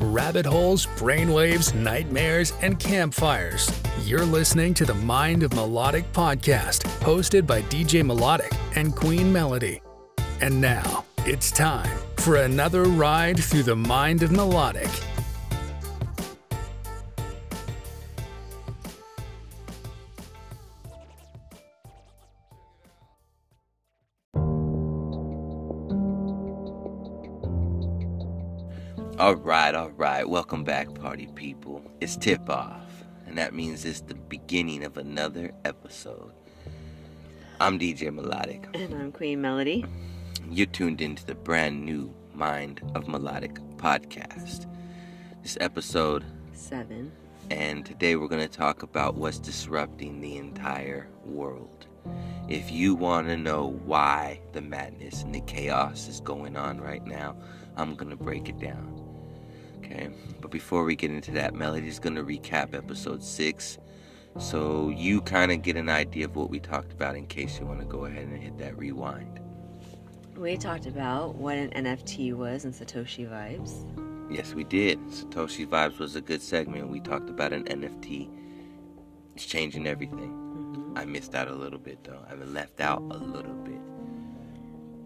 rabbit holes, brainwaves, nightmares, and campfires. You're listening to the Mind of Melodic podcast, hosted by DJ Melodic and Queen Melody. And now, it's time for another ride through the Mind of Melodic. All right, all right. Welcome back, party people. It's tip off, and that means it's the beginning of another episode. I'm DJ Melodic. And I'm Queen Melody. You're tuned into the brand new Mind of Melodic podcast. This episode seven, and today we're going to talk about what's disrupting the entire world. If you want to know why the madness and the chaos is going on right now, I'm going to break it down. Okay, but before we get into that, Melody's going to recap episode 6 so you kind of get an idea of what we talked about in case you want to go ahead and hit that rewind. We talked about what an NFT was and Satoshi Vibes. Yes, we did. Satoshi Vibes was a good segment. We talked about an NFT. It's changing everything. Mm-hmm. I missed out a little bit though. I've been left out a little bit.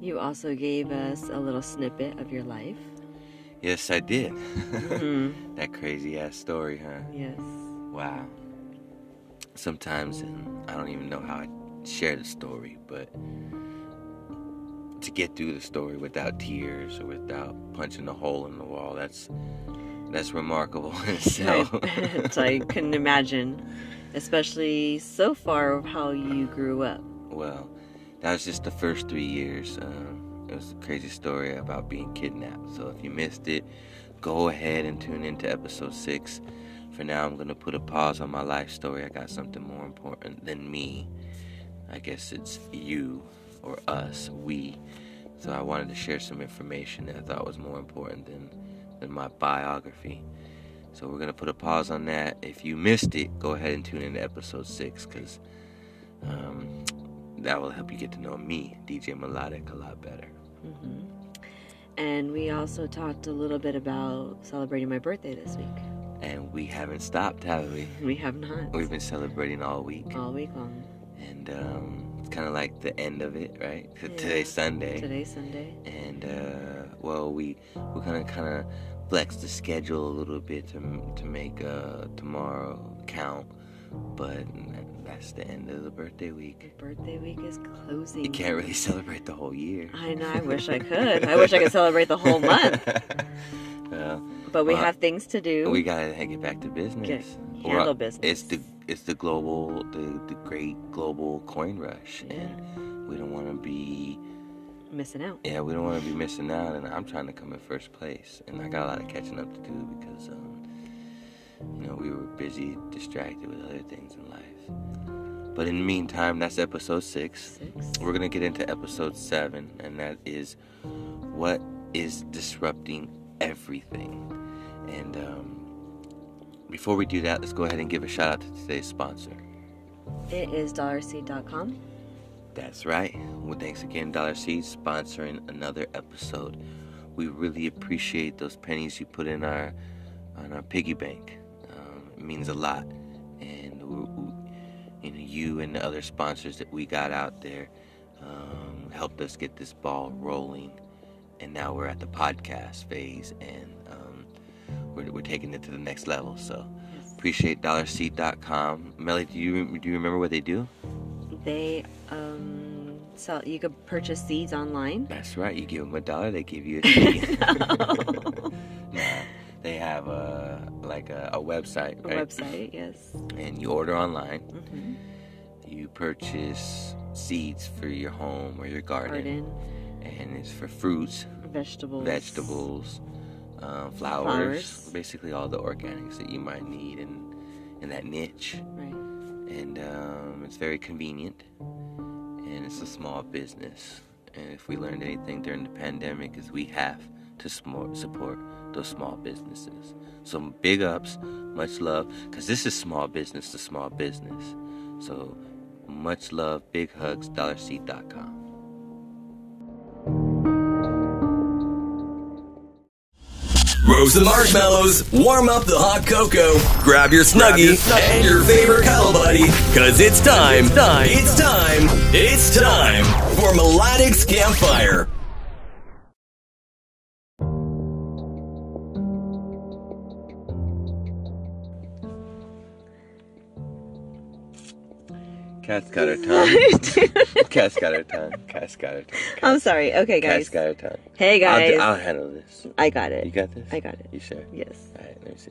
You also gave us a little snippet of your life. Yes, I did. Mm-hmm. that crazy ass story, huh? Yes. Wow. Sometimes, and I don't even know how I share the story, but to get through the story without tears or without punching a hole in the wall, that's that's remarkable in itself. I couldn't imagine, especially so far of how you grew up. Well, that was just the first three years. Um, it was a crazy story about being kidnapped. So if you missed it, go ahead and tune into episode six. For now, I'm gonna put a pause on my life story. I got something more important than me. I guess it's you or us, we. So I wanted to share some information that I thought was more important than than my biography. So we're gonna put a pause on that. If you missed it, go ahead and tune into episode six because um, that will help you get to know me, DJ Melodic, a lot better. Mm-hmm. And we also talked a little bit about celebrating my birthday this week. And we haven't stopped, have we? We have not. We've been celebrating all week. All week long. And um, it's kind of like the end of it, right? Yeah. Today's Sunday. Today's Sunday. And uh, well, we we're gonna kind of flex the schedule a little bit to to make uh, tomorrow count, but that's the end of the birthday week. The birthday week is closing. You can't really celebrate the whole year. I know. I wish I could. I wish I could celebrate the whole month. well, but we well, have things to do. We gotta get back to business. Get, handle well, business. It's the it's the global the the great global coin rush, yeah. and we don't want to be missing out. Yeah, we don't want to be missing out, and I'm trying to come in first place, and I got a lot of catching up to do because um, you know we were busy, distracted with other things in life. But in the meantime, that's episode six. six. We're going to get into episode seven, and that is what is disrupting everything. And um, before we do that, let's go ahead and give a shout out to today's sponsor. It is dollarseed.com. That's right. Well, thanks again, Dollar Seed, sponsoring another episode. We really appreciate those pennies you put in our on our piggy bank. Means a lot, and you know, you and the other sponsors that we got out there um, helped us get this ball rolling. And now we're at the podcast phase, and um, we're, we're taking it to the next level. So appreciate dollarseed.com. Melly, do you do you remember what they do? They um, sell. You could purchase seeds online. That's right. You give them a dollar, they give you a seed. They have a like a, a website. Right? A website, yes. And you order online. Mm-hmm. You purchase seeds for your home or your garden. garden. And it's for fruits, vegetables, vegetables, um, flowers, flowers, basically all the organics that you might need in in that niche. Right. And um, it's very convenient, and it's a small business. And if we learned anything during the pandemic, is we have to support those small businesses. So big ups, much love, because this is small business to small business. So much love, big hugs, dollarseed.com. Roast the marshmallows, warm up the hot cocoa, grab your snuggie, and your favorite cuddle buddy, cause it's time, time, it's time, it's time for Melodic's Campfire. Cat's got her tongue. Cat's got her tongue. Cat's got her tongue. I'm sorry. Okay, guys. Cat's got her tongue. Hey, I'll, guys. do- I'll handle this. I got it. You got this? I got it. You sure? Yes. Alright, let me see.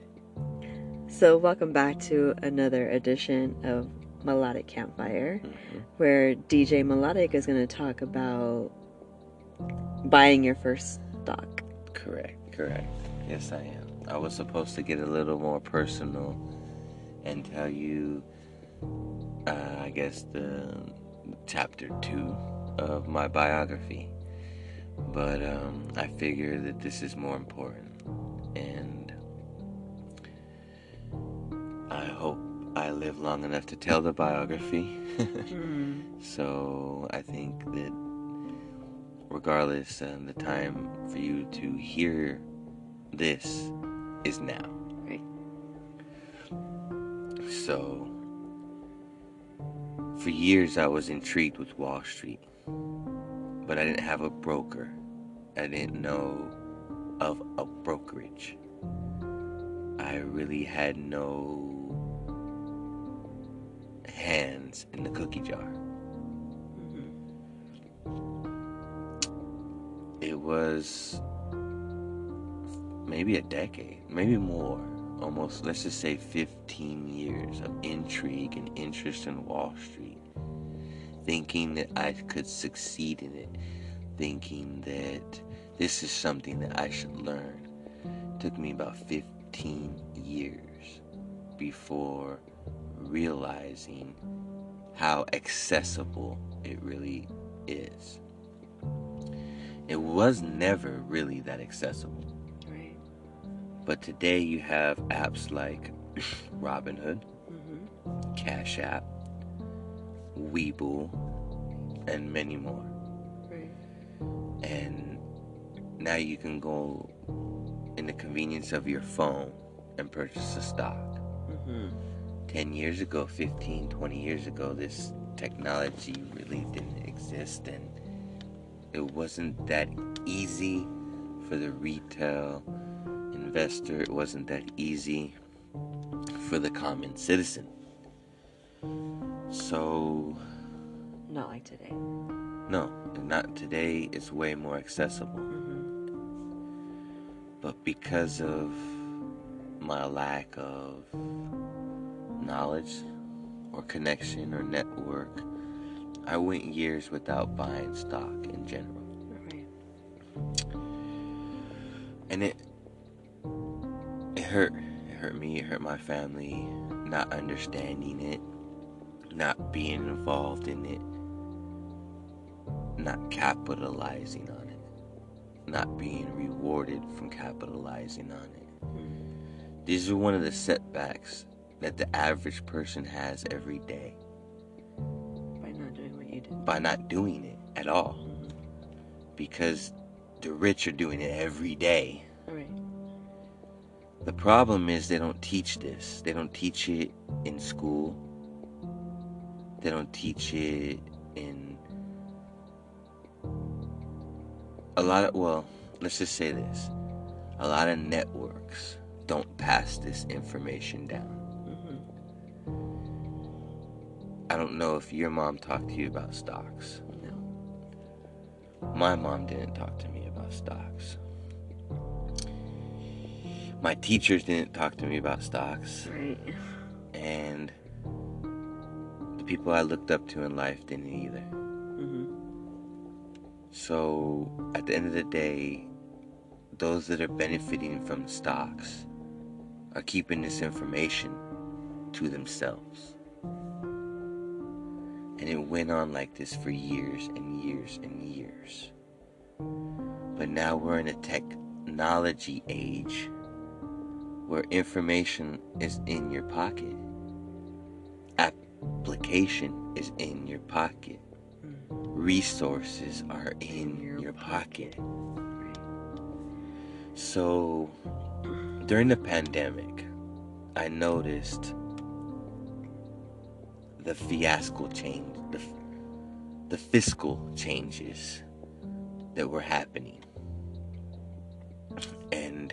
So, welcome back to another edition of Melodic Campfire, mm-hmm. where DJ Melodic is going to talk about buying your first stock. Correct, correct. Yes, I am. I was supposed to get a little more personal and tell you, uh, I guess, the chapter two of my biography. But um, I figure that this is more important. And I hope I live long enough to tell the biography. So I think that regardless, um, the time for you to hear this is now. Right. So, for years I was intrigued with Wall Street, but I didn't have a broker. I didn't know of a brokerage. I really had no hands in the cookie jar. Mm-hmm. It was maybe a decade, maybe more, almost, let's just say 15 years of intrigue and interest in Wall Street, thinking that I could succeed in it, thinking that this is something that I should learn. took me about 15 years before realizing how accessible it really is. It was never really that accessible. But today you have apps like Robinhood, Mm-hmm. Cash App, Webull, and many more. Right. And now you can go in the convenience of your phone and purchase a stock. Mm-hmm. 10 years ago, 15, 20 years ago, this technology really didn't exist and it wasn't that easy for the retail investor. It wasn't that easy for the common citizen. So, Not like today. no, not today. It's way more accessible. Mm-hmm. But because of my lack of knowledge or connection or network, I went years without buying stock in general. Right. And it it hurt. It hurt me, it hurt my family, not understanding it, not being involved in it, not capitalizing on it, not being rewarded from capitalizing on it. These are one of the setbacks that the average person has every day By not doing what you did. by not doing it at all. Because the rich are doing it every day. The problem is they don't teach this. They don't teach it in school. They don't teach it in a lot of well, let's just say this. A lot of networks don't pass this information down. Mm-hmm. I don't know if your mom talked to you about stocks. No. My mom didn't talk to me about stocks. My teachers didn't talk to me about stocks. Right. And the people I looked up to in life didn't either. Mm-hmm. So at the end of the day, those that are benefiting from stocks are keeping this information to themselves. And it went on like this for years and years and years. But now we're in a technology age where information is in your pocket, application is in your pocket, resources are in your pocket. So during the pandemic, I noticed the fiasco change, the, the fiscal changes that were happening. And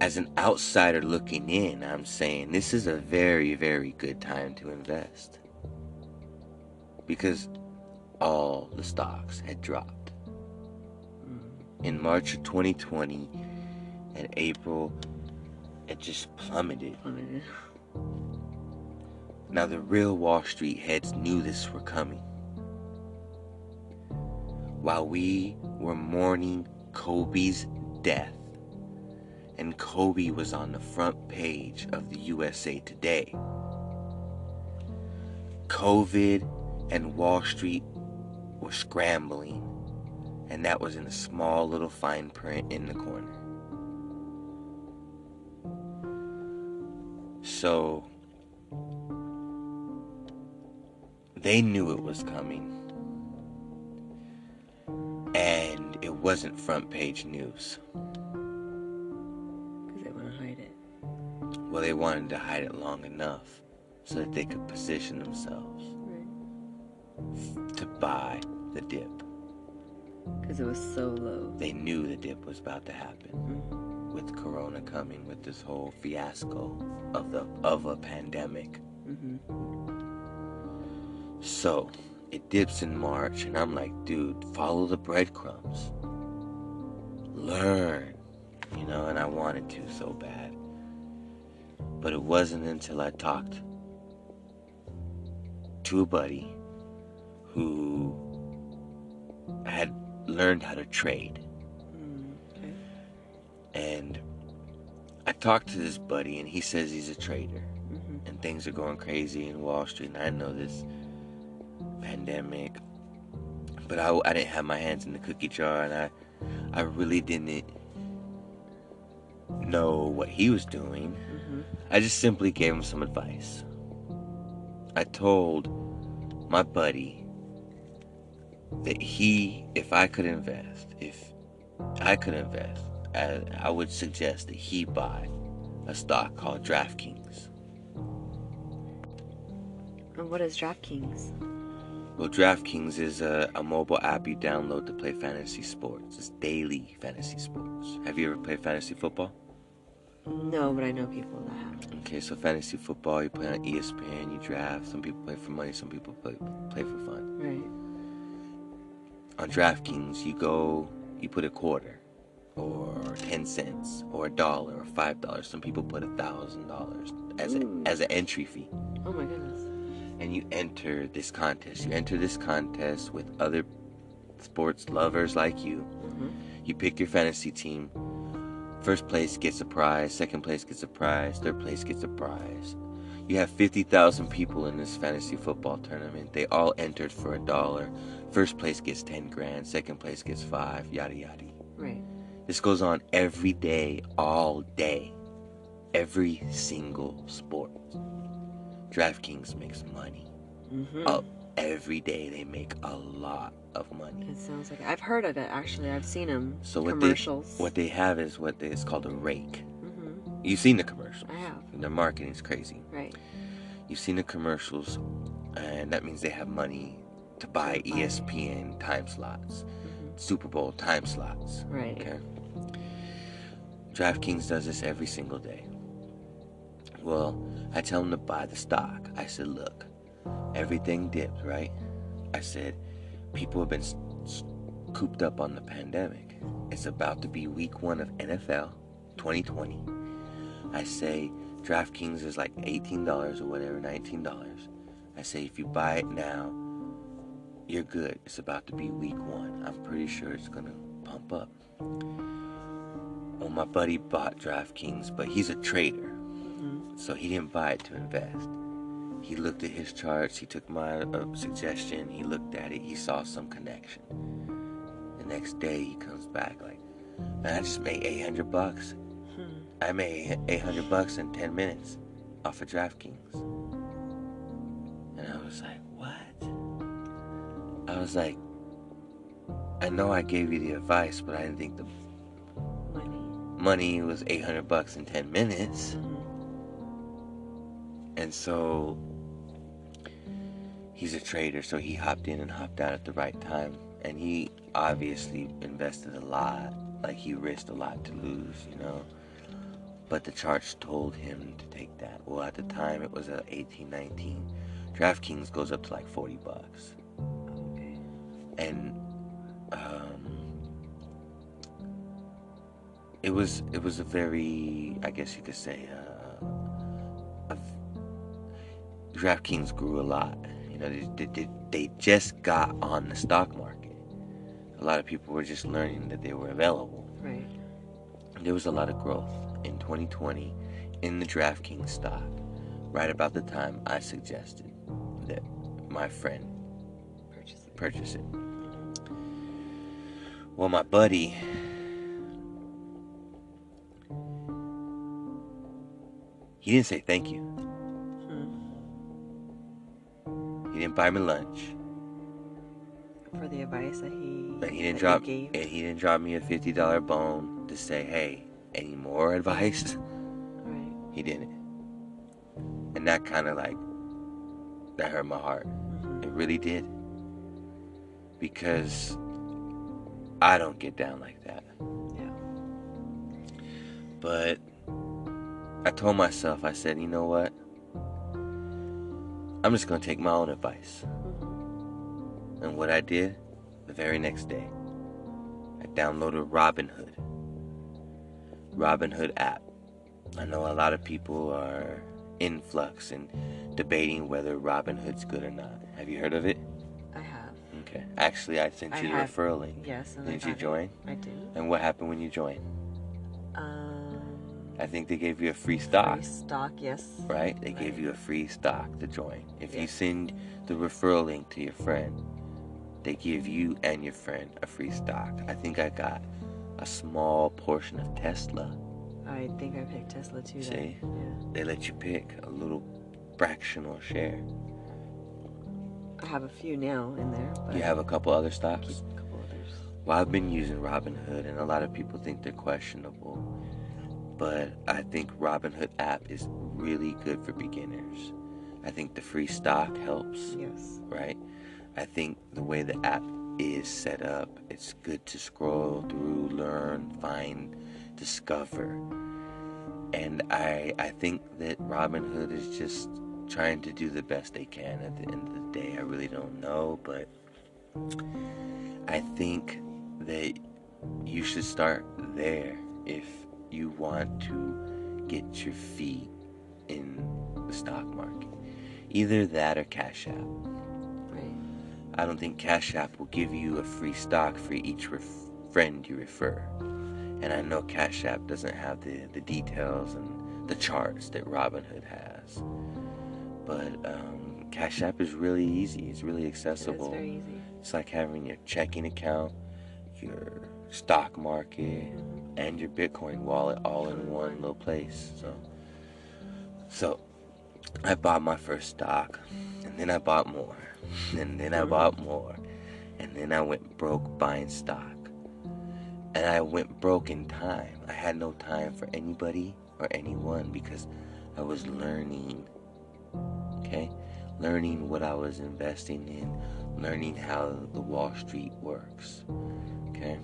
as an outsider looking in, I'm saying this is a very, very good time to invest. Because all the stocks had dropped. Mm. In March of 2020 and April, it just plummeted. Plummeted. Now, the real Wall Street heads knew this were coming. While we were mourning Kobe's death, and Kobe was on the front page of the USA Today, COVID and Wall Street were scrambling, and that was in a small little fine print in the corner. So, they knew it was coming. And it wasn't front page news. Well, they wanted to hide it long enough so that they could position themselves Right. to buy the dip. Because it was so low. They knew the dip was about to happen Mm-hmm. with Corona coming, with this whole fiasco of the of a pandemic. Mm-hmm. So it dips in March, and I'm like, dude, follow the breadcrumbs. Learn, you know, and I wanted to so bad. But it wasn't until I talked to a buddy who had learned how to trade. Okay. And I talked to this buddy, and he says he's a trader. Mm-hmm. and things are going crazy in Wall Street. And I know this pandemic, but I, I didn't have my hands in the cookie jar, and I I really didn't know what he was doing. I just simply gave him some advice. I told my buddy that he, if I could invest, if I could invest, I, I would suggest that he buy a stock called DraftKings. And what is DraftKings? Well, DraftKings is a, a mobile app you download to play fantasy sports. It's daily fantasy sports. Have you ever played fantasy football? No, but I know people that have. Okay, so fantasy football, you play on ESPN, you draft. Some people play for money, some people play, play for fun. Right. On DraftKings, you go, you put a quarter, or 10 cents, or a dollar, or $5. Some people put a $1,000 as, a, as an entry fee. Oh my goodness. and you enter this contest. You enter this contest with other sports lovers like you. Mm-hmm. You pick your fantasy team. First place gets a prize, second place gets a prize, third place gets a prize. You have 50,000 people in this fantasy football tournament. They all entered for a dollar. First place gets 10 grand, second place gets 5, yada yada. Right. This goes on every day, all day. Every single sport. DraftKings makes money. Mm-hmm. Oh, every day they make a lot of money. It sounds like I've heard of it actually. I've seen them. So what commercials. they what they have is what they, called a rake. Mm-hmm. You've seen the commercials. I have. Their marketing's crazy. Right. You've seen the commercials, and that means they have money to buy To buy. ESPN time slots, Mm-hmm. Super Bowl time slots. Right. Okay. DraftKings does this every single day. Well, I tell them to buy the stock. I said, look, everything dipped, right? I said, people have been cooped up on the pandemic. It's about to be week one of NFL 2020. I say, DraftKings is like $18 or whatever, $19. I say, if you buy it now, you're good. It's about to be week one. I'm pretty sure it's gonna pump up. Well, my buddy bought DraftKings, but he's a trader, Mm-hmm. so he didn't buy it to invest. He looked at his charts, he took my uh, suggestion, he looked at it, he saw some connection. The next day, he comes back like, "Man, I just made 800 bucks. Hmm. I made 800 bucks in 10 minutes off of DraftKings. And I was like, what? I was like, I know I gave you the advice, but I didn't think the Money. money was 800 bucks in 10 minutes. And so he's a trader, so he hopped in and hopped out at the right time. And he obviously invested a lot. Like he risked a lot to lose, you know. But the charts told him to take that. Well, at the time it was at 18, 19. DraftKings goes up to like 40 bucks. And um, it was it was a very I guess you could say uh, a, DraftKings grew a lot. You know, they, they, they just got on the stock market. A lot of people were just learning that they were available. Right. There was a lot of growth in 2020 in the DraftKings stock, right about the time I suggested that my friend Purchase it. purchase it. Well, my buddy, he didn't say thank you. He didn't buy me lunch. For the advice that he, But he didn't drop. you And he didn't drop me a fifty dollar bone to say, "Hey, any more advice?" Right. He didn't. And that kind of like that hurt my heart. Mm-hmm. It really did. Because I don't get down like that. Yeah. But I told myself, I said, you know what? I'm just going to take my own advice. And what I did the very next day, I downloaded Robinhood. Robinhood app. I know a lot of people are in flux and debating whether Robinhood's good or not. Have you heard of it? I have. Okay. Actually, I sent I you the have- referral link. Yes. I Did you got it. join? I did. And what happened when you joined? I think they gave you a free stock. Free stock. Yes. right? They Right. you a free stock to join. If you send the referral link to your friend, they give you and your friend a free stock. I think I got a small portion of Tesla. I think I picked Tesla too. See? Yeah. They let you pick a little fractional share. I have a few now in there. But You have a couple other stocks? a couple others. Well, I've been using Robinhood, and a lot of people think they're questionable. But I think Robinhood app is really good for beginners. I think the free stock helps. Yes. right? I think the way the app is set up, it's good to scroll through, learn, find, discover. And I I think that Robinhood is just trying to do the best they can at the end of the day. I really don't know, but I think that you should start there if you want to get your feet in the stock market. Either that or Cash App. Right. I don't think Cash App will give you a free stock for each ref- friend you refer. And I know Cash App doesn't have the, the details and the charts that Robinhood has. But um, Cash App is really easy, it's really It's accessible. very easy. It's like having your checking account, your stock market, and your Bitcoin wallet all in one little place. So, so I bought my first stock, and then I bought more, and then I bought more, and then I went broke buying stock. And I went broke in time. I had no time for anybody or anyone because I was learning. Okay? Learning what I was investing in, learning how the Wall Street works. Okay?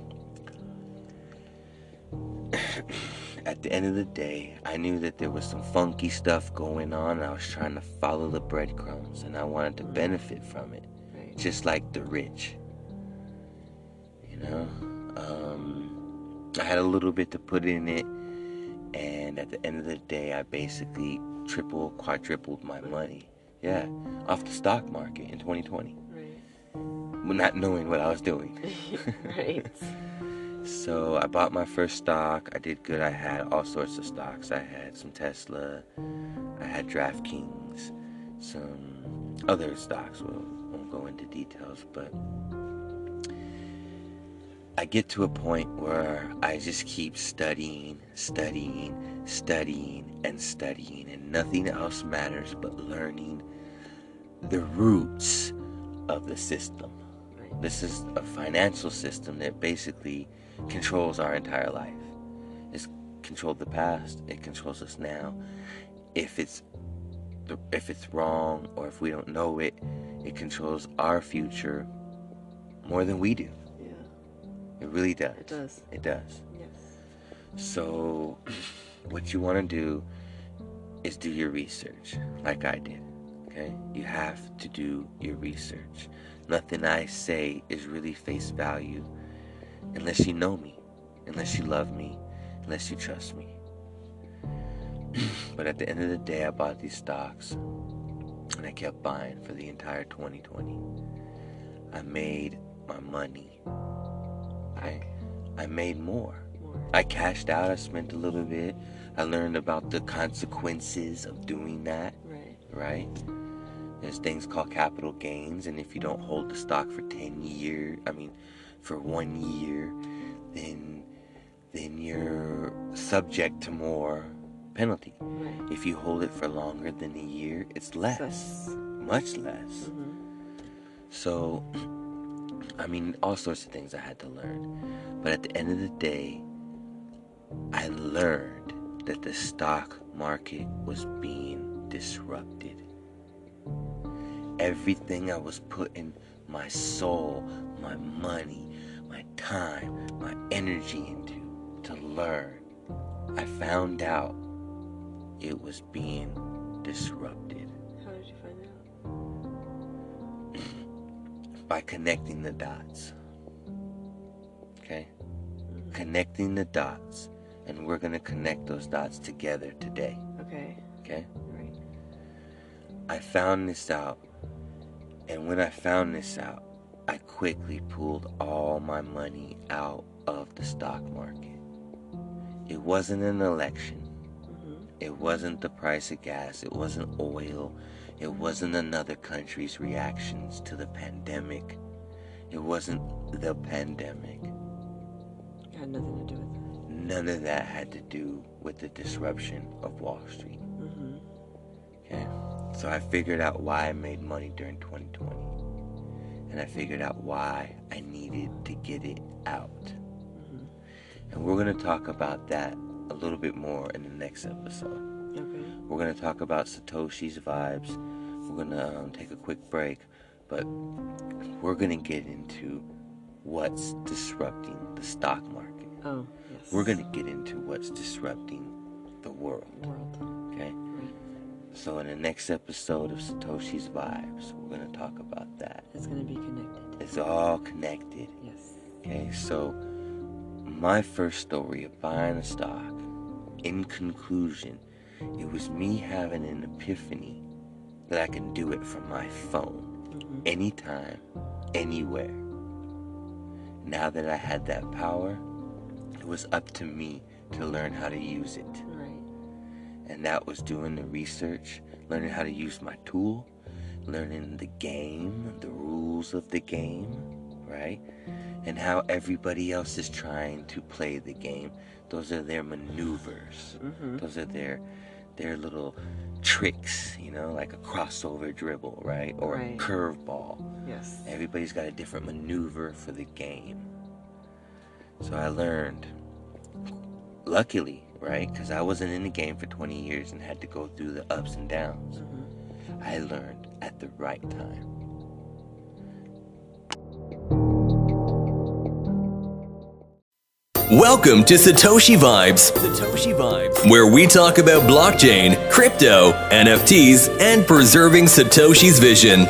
At the end of the day, I knew that there was some funky stuff going on, and I was trying to follow the breadcrumbs, and I wanted to benefit from it, Right. just like the rich. You know? Um, I had a little bit to put in it, and at the end of the day, I basically tripled, quadrupled my money. Yeah, off the stock market in 2020, Right. not knowing what I was doing. right. So I bought my first stock. I did good. I had all sorts of stocks. I had some Tesla. I had DraftKings. Some other stocks. We'll, won't go into details, but I get to a point where I just keep studying, studying, studying, and studying, and nothing else matters but learning the roots of the system. This is a financial system that basically controls our entire life. It's controlled the past, it controls us now. If it's if it's wrong or if we don't know it, it controls our future more than we do. Yeah. It really does. It does. It does. Yes. So, what you want to do is do your research, like I did. Okay? You have to do your research. Nothing I say is really face value unless you know me, unless you love me, unless you trust me. but at the end of the day, I bought these stocks and I kept buying for the entire 2020. I made my money. I I made more. I cashed out, I spent a little bit. I learned about the consequences of doing that, Right. right? There's things called capital gains, and if you don't hold the stock for 10 years, I mean, for one year, then then you're subject to more penalty. Right. If you hold it for longer than a year, it's less, Less. much less. Mhm. So, I mean, all sorts of things I had to learn. But at the end of the day, I learned that the stock market was being disrupted. Everything I was putting my soul, my money, my time, my energy into to learn, I found out it was being disrupted. How did you find out? by connecting the dots. Okay? Mhm. Connecting the dots. And we're going to connect those dots together today. Okay. Okay? Right. I found this out. And when I found this out, I quickly pulled all my money out of the stock market. It wasn't an election. Mhm. It wasn't the price of gas. It wasn't oil. It wasn't another country's reactions to the pandemic. It wasn't the pandemic. It had nothing to do with that. None of that had to do with the disruption of Wall Street. Mm-hmm. Okay? So I figured out why I made money during 2020. And I figured out why I needed to get it out. Mhm. And we're going to talk about that a little bit more in the next episode. Okay. We're going to talk about Satoshi's vibes. We're going to um, take a quick break, but we're going to get into what's disrupting the stock market. Oh, yes. We're going to get into what's disrupting the world, World. So, in the next episode of Satoshi's Vibes, we're going to talk about that. It's going to be connected. It's all connected, Yes. okay? So, my first story of buying a stock, in conclusion, it was me having an epiphany that I can do it from my phone Mm-hmm. anytime, anywhere. Now that I had that power, it was up to me to learn how to use it. And that was doing the research, learning how to use my tool, learning the game, the rules of the game, right? And how everybody else is trying to play the game. Those are their maneuvers. Mm-hmm. Those are their their little tricks, you know, like a crossover dribble, right? Or Right. a curveball. Yes. Everybody's got a different maneuver for the game. So I learned, luckily, right? Because I wasn't in the game for 20 years and had to go through the ups and downs. Mm-hmm. I learned at the right time. Welcome to Satoshi Vibes. Satoshi Vibes, where we talk about blockchain, crypto, NFTs, and preserving Satoshi's vision.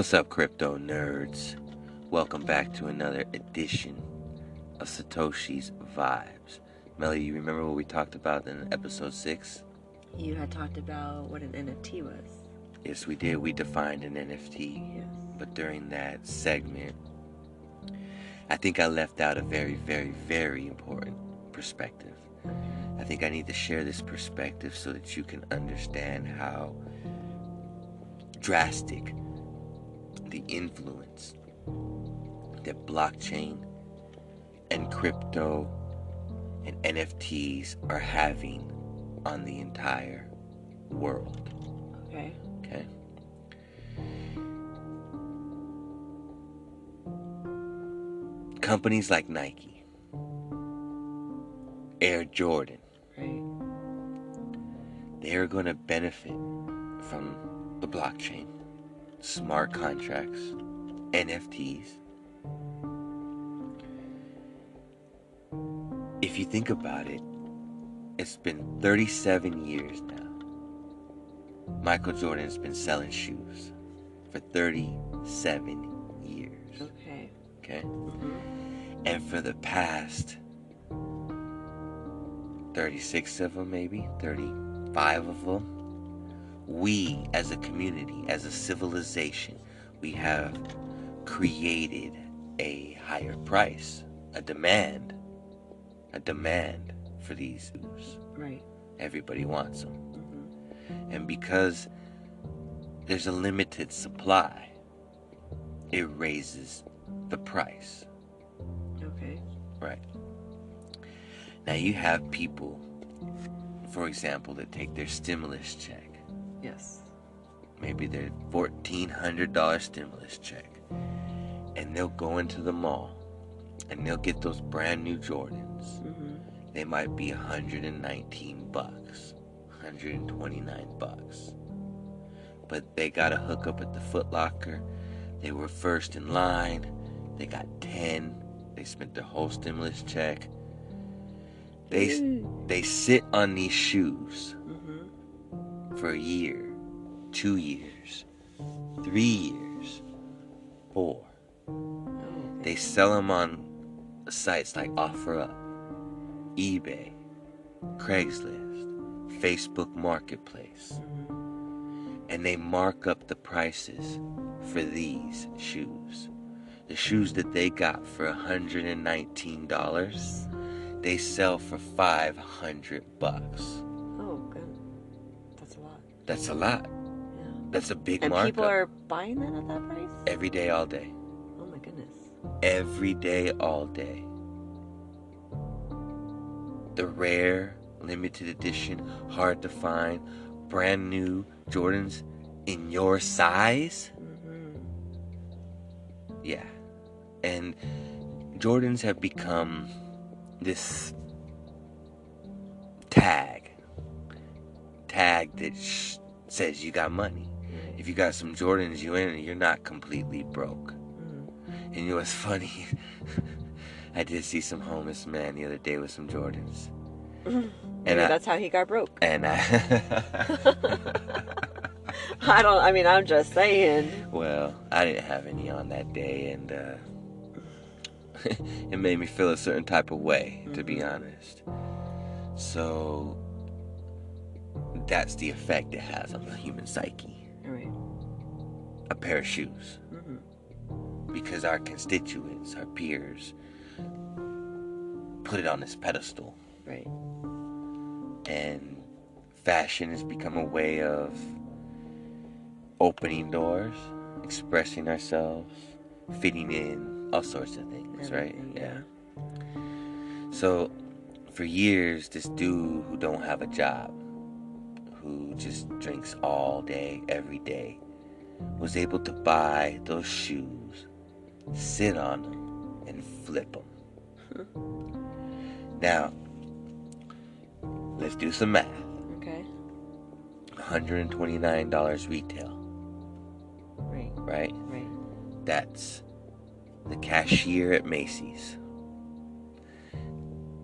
What's up, crypto nerds? Welcome back to another edition of Satoshi's Vibes. Melly, you remember what we talked about in episode 6? You had talked about what an NFT was. Yes, we did. We defined an NFT. Yes. But during that segment, I think I left out a very, very, very important perspective. I think I need to share this perspective so that you can understand how drastic the influence that blockchain and crypto and NFTs are having on the entire world. Okay. Okay. Companies like Nike, Air Jordan, right. they're going to benefit from the blockchain smart contracts, NFTs. If you think about it, it's been 37 years now. Michael Jordan's been selling shoes for 37 years. Okay. Okay? And for the past 36 of them, maybe 35 of them, we as a community, as a civilization, we have created a higher price, a demand, a demand for these shoes. Right. Everybody wants them. Mhm. And because there's a limited supply, it raises the price. Okay. Right. Now you have people, for example, that take their stimulus check, Yes. maybe their $1,400 stimulus check, and they'll go into the mall and they'll get those brand new Jordans. Mhm. They might be 119 bucks, 129 bucks. But they got a hookup at the Foot Locker. They were first in line. They got 10. They spent their whole stimulus check. They they sit on these shoes. For a year, 2 years, 3 years, 4. Oh, They sell them on sites like OfferUp, eBay, Craigslist, Facebook Marketplace, and they mark up the prices for these shoes. The shoes that they got for $119, they sell for 500 bucks. That's a lot. That's a lot. Yeah. That's a big And markup. people are buying that at that price? Every day, all day. Oh my goodness. every day, all day. The rare, limited edition, hard to find, brand new Jordans in your size. Mhm. Yeah. And Jordans have become this tag. Tag that sh- says you got money. If you got some Jordans, you in you're not completely broke. And you know what's funny? I did see some homeless man the other day with some Jordans. Maybe And I, that's how he got broke. and I I don't. I mean, I'm just saying. well, I didn't have any on that day, and uh, it made me feel a certain type of way, to be honest. So that's the effect it has on the human psyche. Right. A pair of shoes, Mm-hmm. because our constituents, our peers, put it on this pedestal. Right. and fashion has become a way of opening doors, expressing ourselves, fitting in, all sorts of things, right? Everything, Yeah. So, for years, this dude who don't have a job, who just drinks all day, every day, was able to buy those shoes, sit on them, and flip them. Hmm. now, let's do some math. Okay. $129 retail, Right. right? Right. That's the cashier at Macy's.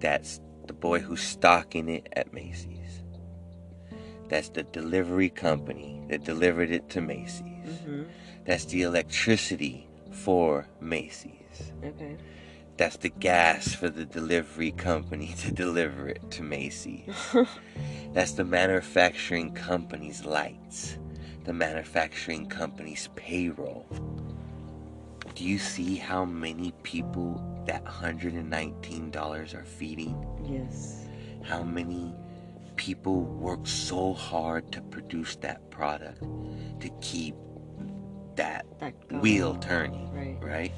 That's the boy who's stocking it at Macy's. That's the delivery company that delivered it to Macy's. Mm-hmm. That's the electricity for Macy's. Okay. That's the gas for the delivery company to deliver it to Macy's. That's the manufacturing company's lights, the manufacturing company's payroll. Do you see how many people that $119 are feeding? Yes. How many people work so hard to produce that product to keep that That wheel turning? Right. right?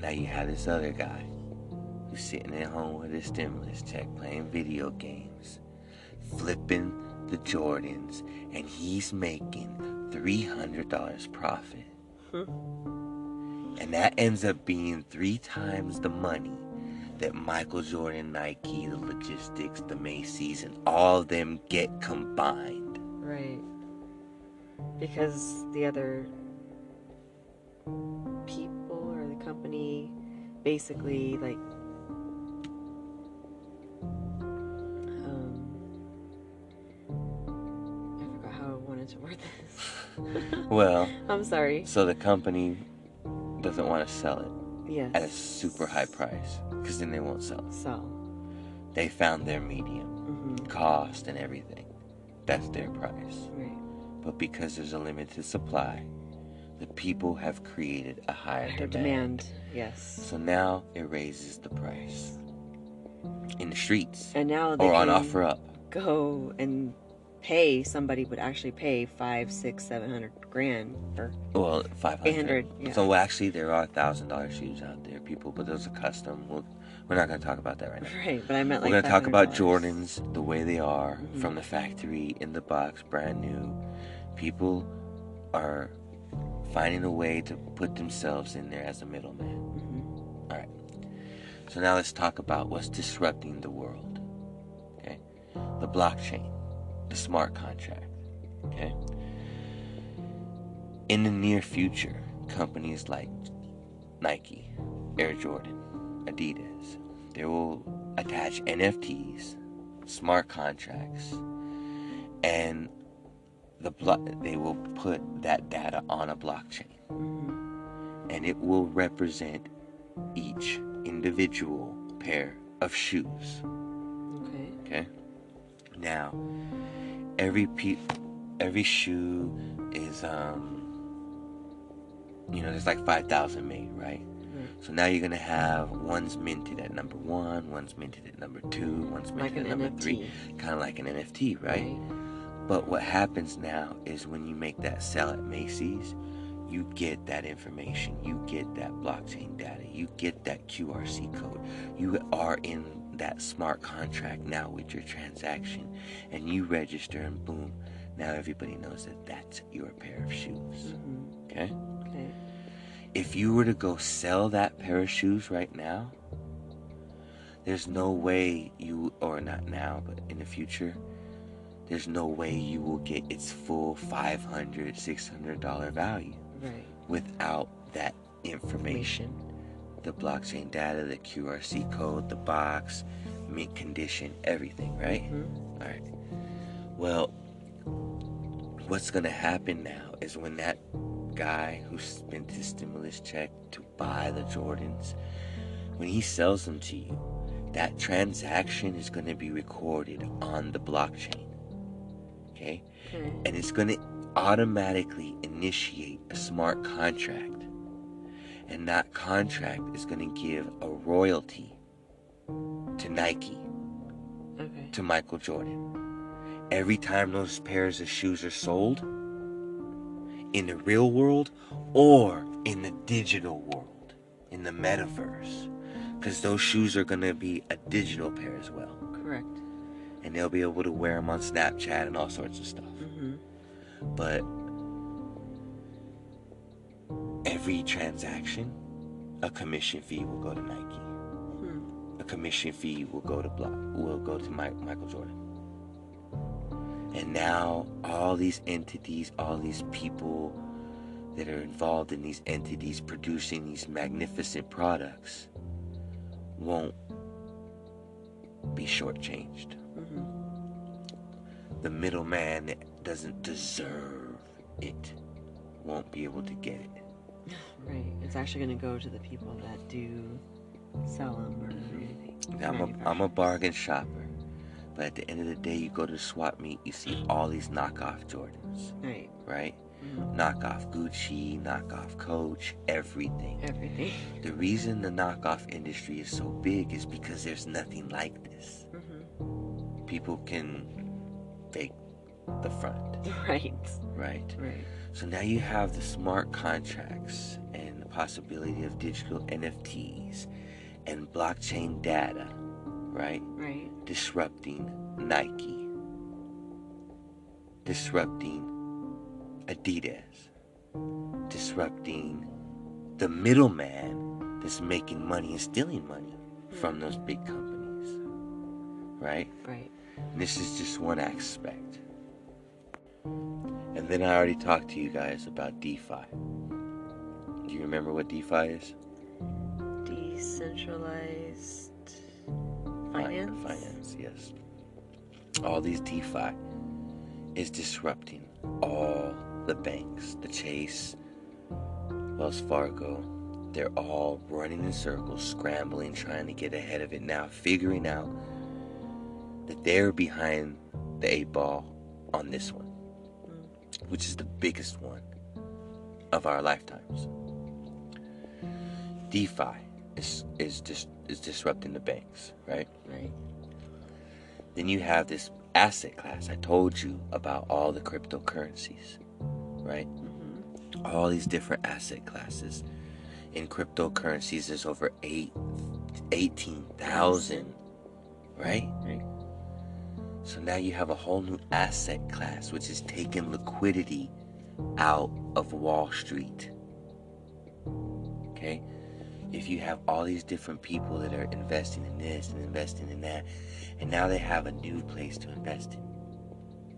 Now you have this other guy who's sitting at home with his stimulus check playing video games, flipping the Jordans, and he's making $300 profit. And that ends up being three times the money that Michael Jordan, Nike, the logistics, the Macy's, and all of them get combined. Right. Because the other people or the company basically like um I forgot how I wanted to word this. Well, I'm sorry. so the company doesn't want to sell it Yes. at a super high price because then they won't sell. So. They found their medium, hmm cost, and everything. That's their price. Right. But because there's a limited supply, the people have created a higher Higher demand. demand. Yes. So now it raises the price in the streets And now they or on offer up. go and pay somebody would actually pay five, six, seven hundred grand for Well, five hundred. yeah. So actually, there are thousand dollar shoes out there, people, but those are custom. We'll, we're not going to talk about that right now. right. But I meant like we're going to talk about Jordans the way they are Mhm. from the factory in the box, brand new. People are finding a way to put themselves in there as a middleman. Mhm. All right. So now let's talk about what's disrupting the world. Okay? The blockchain, the smart contract. Okay? In the near future, companies like Nike, Air Jordan, Adidas, they will attach NFTs, smart contracts, and the blo- they will put that data on a blockchain Mhm. and it will represent each individual pair of shoes. Okay. Okay. Now, every pe- every shoe is um, you know, there's like five thousand made, right? Right. So now you're gonna have one's minted at number one, one's minted at number two, one's minted an at number three, kind of like an NFT, right? But what happens now is when you make that sell at Macy's, you get that information, you get that blockchain data, you get that QRC code. You are in that smart contract now with your transaction, and you register, and boom, now everybody knows that that's your pair of shoes. Mhm. Okay? Okay. If you were to go sell that pair of shoes right now, there's no way you, or not now, but in the future, there's no way you will get its full $500, $600 value Right. without that information. The blockchain data, the QRC code, the box, mint condition, everything, right? Mhm. All right. Well, what's going to happen now is when that guy who spent his stimulus check to buy the Jordans, when he sells them to you, that transaction is going to be recorded on the blockchain. Okay? Okay. And it's going to automatically initiate a smart contract. And that contract is going to give a royalty to Nike Okay. to Michael Jordan. Every time those pairs of shoes are sold in the real world or in the digital world, in the metaverse, because those shoes are going to be a digital pair as well. Correct. And they'll be able to wear them on Snapchat and all sorts of stuff. Mm-hmm. But every transaction, a commission fee will go to Nike. Hmm. a commission fee will go to Block, will go to Mike, Michael Jordan. And now all these entities, all these people that are involved in these entities producing these magnificent products won't be shortchanged. Mm-hmm. The middleman that doesn't deserve it won't be able to get it. It's actually going to go to the people that do sell them or anything. Now, I'm a, I'm a bargain shopper, but at the end of the day, you go to the swap meet, you see all these knockoff Jordans, Right. right? Mhm. Knockoff Gucci, knockoff Coach, everything. Everything. The reason the knockoff industry is so big is because there's nothing like this. Mm-hmm. People can fake the front, Right. right? Right. So now you have the smart contracts possibility of digital NFTs and blockchain data, right? Right. disrupting Nike, disrupting Adidas, disrupting the middleman that's making money and stealing money from those big companies. Right? Right. And this is just one aspect. And then I already talked to you guys about DeFi. Do you remember what DeFi is? Decentralized finance. Finance, yes. All these DeFi is disrupting all the banks. The Chase, Wells Fargo, they're all running in circles, scrambling, trying to get ahead of it now, figuring out that they're behind the eight ball on this one, mm. which is the biggest one of our lifetimes. DeFi is is just is disrupting the banks, right? Right. Then you have this asset class. I told you about all the cryptocurrencies, right? Mm-hmm. All these different asset classes. In cryptocurrencies, there's over eight, 18,000, right? Right. So now you have a whole new asset class, which is taking liquidity out of Wall Street. Okay? If you have all these different people that are investing in this and investing in that, and now they have a new place to invest in.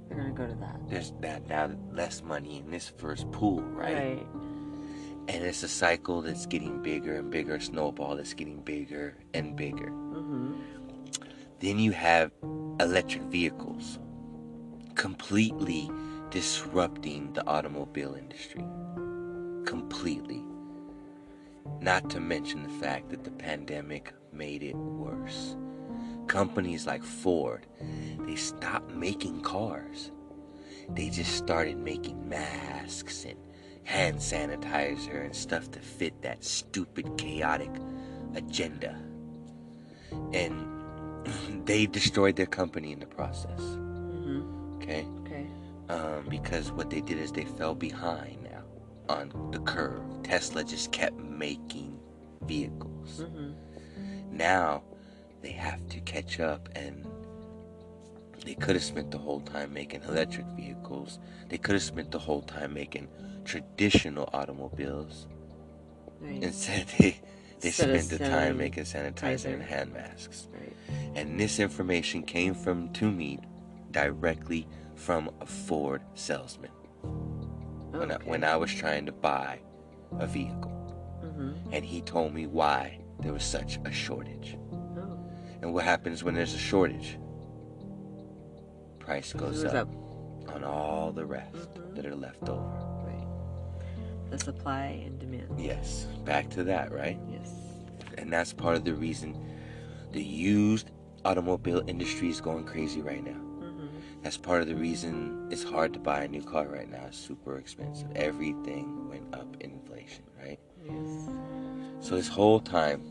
They're gonna go to that. There's that now less money in this first pool, right? Right. And it's a cycle that's getting bigger and bigger, a snowball that's getting bigger and bigger. Mm-hmm. Then you have electric vehicles completely disrupting the automobile industry. Completely. Not to mention the fact that the pandemic made it worse. Companies like Ford, they stopped making cars. They just started making masks and hand sanitizer and stuff to fit that stupid, chaotic agenda. And they destroyed their company in the process. Mm-hmm. Okay? Okay. Um, because what they did is they fell behind on the curve. Tesla just kept making vehicles. Mm-hmm. Now they have to catch up and they could have spent the whole time making electric vehicles. They could have spent the whole time making traditional automobiles. Right. Instead they they spent the time making sanitizer and hand masks. right. And this information came from to me directly from a Ford salesman when, I, when I was trying to buy a vehicle. Mm-hmm. And he told me why there was such a shortage. Oh. And what happens when there's a shortage? Price goes up, up. on all the rest Mhm. that are left over. Right. The supply and demand. Yes, back to that, right? Yes. And that's part of the reason the used automobile industry is going crazy right now. That's part of the reason it's hard to buy a new car right now. It's super expensive. Everything went up in inflation, right? Yes. So this whole time,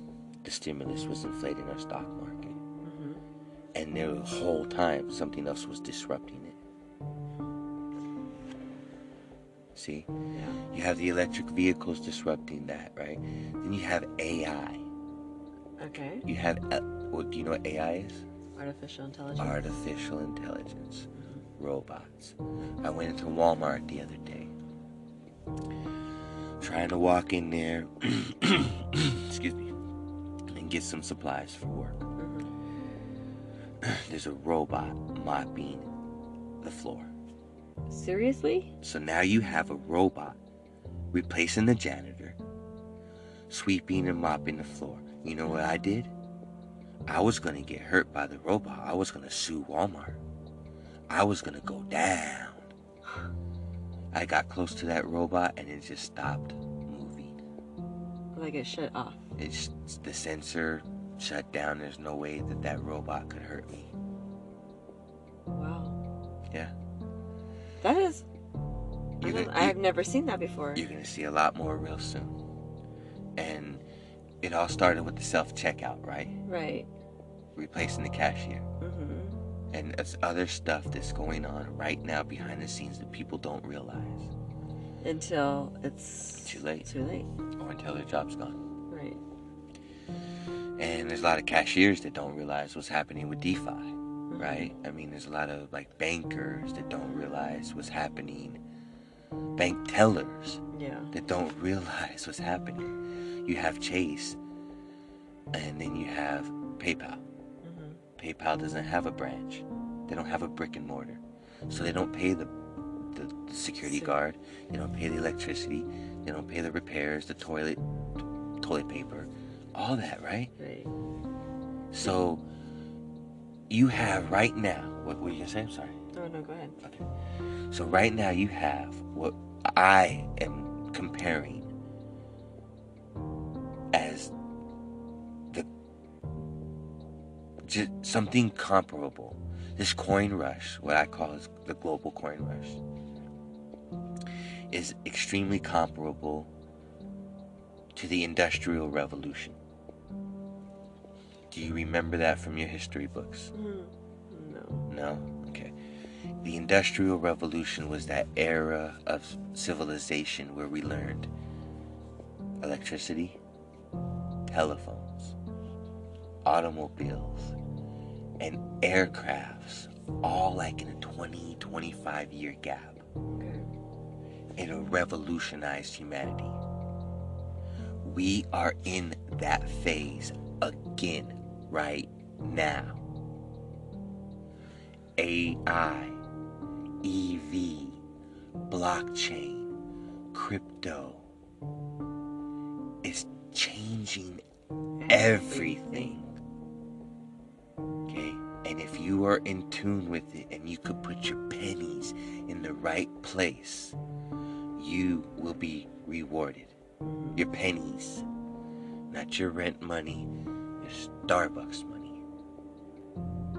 the stimulus was inflating our stock market. Mm-hmm. And the whole time, something else was disrupting it. See? Yeah. You have the electric vehicles disrupting that, right? Then you have AI. Okay. You have, uh, what, do you know what AI is? Artificial intelligence. Artificial intelligence. Robots. I went into Walmart the other day. Trying to walk in there, excuse me, and get some supplies for work. Mhm. There's a robot mopping the floor. Seriously? So now you have a robot replacing the janitor, sweeping and mopping the floor. You know what I did? I was gonna get hurt by the robot. I was gonna sue Walmart. I was gonna go down. I got close to that robot and it just stopped moving. Like it shut off. It's the sensor shut down. There's no way that that robot could hurt me. Wow. Yeah. That is. I, gonna- I have never seen that before. You're gonna see a lot more real soon. It all started with the self checkout, right? Right. Replacing the cashier. Mm-hmm. And it's other stuff that's going on right now behind the scenes that people don't realize. Until it's Too late. Too late. Or until their job's gone. Right. And there's a lot of cashiers that don't realize what's happening with DeFi, right? I mean, there's a lot of like bankers that don't realize what's happening. Bank tellers. Yeah. that don't realize what's happening. You have Chase, and then you have PayPal. Mm-hmm. PayPal doesn't have a branch. They don't have a brick and mortar, so they don't pay the the security guard. They don't pay the electricity. They don't pay the repairs, the toilet, toilet paper, all that, right? Right. So you have right now. What were you gonna say? I'm sorry. Oh no, go ahead. Okay. So right now you have what I am comparing as the just something comparable. This coin rush, what I call is the global coin rush, is extremely comparable to the Industrial Revolution. Do you remember that from your history books? Mm-hmm. No. No? Okay. The Industrial Revolution was that era of civilization where we learned electricity, telephones, automobiles, and aircrafts, all like in a 20, 25 year gap. Okay. It revolutionized humanity. We are in that phase again right now. AI, EV, blockchain, crypto is changing everything. Okay? And if you are in tune with it and you could put your pennies in the right place, you will be rewarded. Your pennies, not your rent money, your Starbucks money.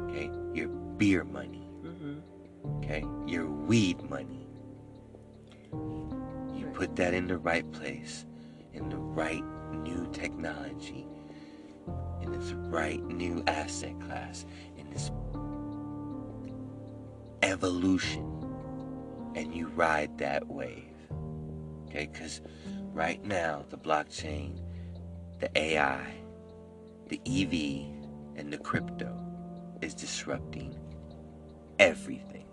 Okay? Your beer money. Mm-hmm. Okay? Your weed money. You put that in the right place, in the right new technology, in this right new asset class, in this evolution, and you ride that wave. Okay? Because right now, the blockchain, the AI, the EV, and the crypto is disrupting everything.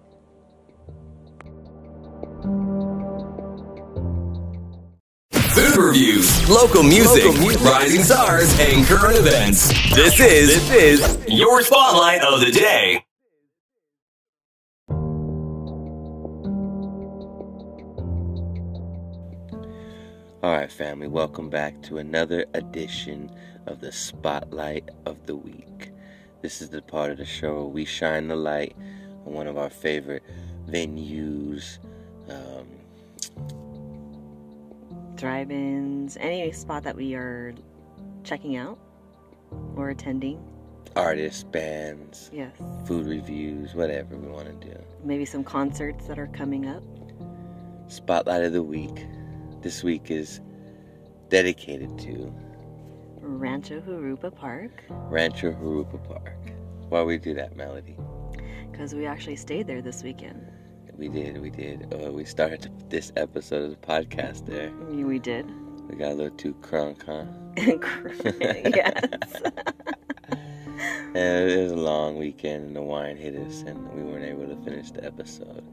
Food reviews, local music, rising stars, and current events. This is this is your spotlight of the day. All right, family, welcome back to another edition of the Spotlight of the Week. This is the part of the show where we shine the light on one of our favorite venues, um, Drive-ins, any spot that we are checking out or attending. artists, bands, Yes. food reviews, whatever we want to do. Maybe some concerts that are coming up. Spotlight of the Week. This week is dedicated to Rancho Jurupa Park, Rancho Jurupa Park. Why we do that, Melody? because we actually stayed there this weekend. We did, we did. Uh, we started this episode of the podcast there. We did. We got a little too crunk, huh? yes. And it was a long weekend, and the wine hit us, and we weren't able to finish the episode.